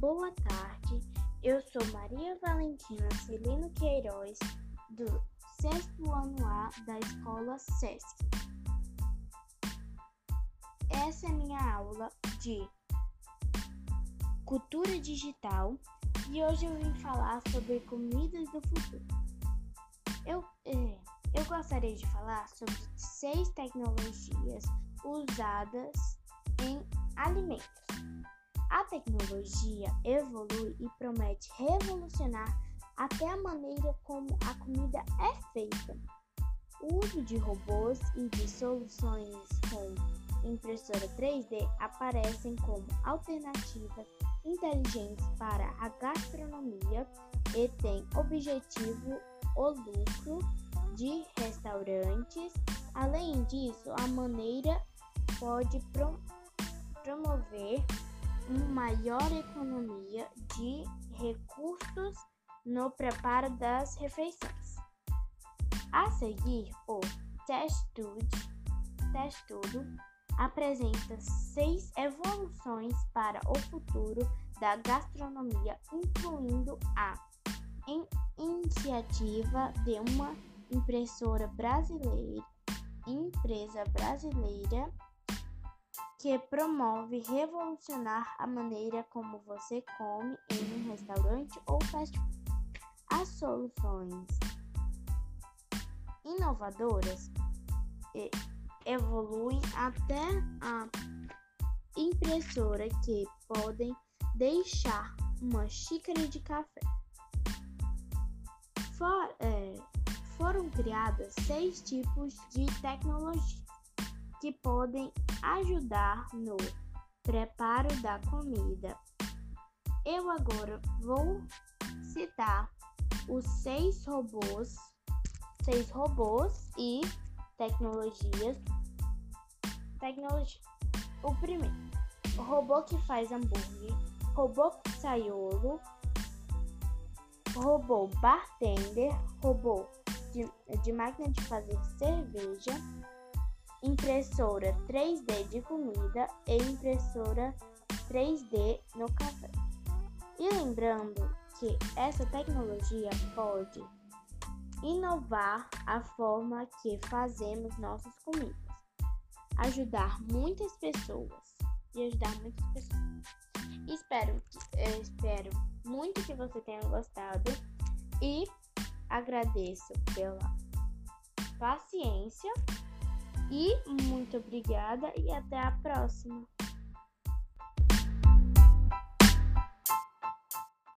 Boa tarde, eu sou Maria Valentina Celino Queiroz, do sexto ano A da Escola SESC. Essa é minha aula de Cultura Digital e hoje eu vim falar sobre comidas do futuro. Eu, é, eu gostaria de falar sobre seis tecnologias usadas em alimentos. A tecnologia evolui e promete revolucionar até a maneira como a comida é feita. O uso de robôs e de soluções com impressora 3D aparecem como alternativas inteligentes para a gastronomia e têm objetivo o lucro de restaurantes. Além disso, a maneira pode pro promover uma maior economia de recursos no preparo das refeições. A seguir, o Testudo, Testudo apresenta seis evoluções para o futuro da gastronomia, incluindo a in iniciativa de uma impressora brasileira, empresa brasileira que promove revolucionar a maneira como você come em um restaurante ou fast food. As soluções inovadoras evoluem até a impressora que podem deixar uma xícara de café. For, é, foram criadas seis tipos de tecnologia que podem ajudar no preparo da comida. Eu agora vou citar os seis robôs, seis robôs e tecnologias. Tecnologia. O primeiro, o robô que faz hambúrguer, robô pizzaiolo, robô bartender, robô de, de máquina de fazer cerveja impressora 3D de comida e impressora 3D no café. E lembrando que essa tecnologia pode inovar a forma que fazemos nossas comidas, ajudar muitas pessoas e ajudar muitas pessoas. Espero, espero muito que você tenha gostado e agradeço pela paciência e muito obrigada e até a próxima!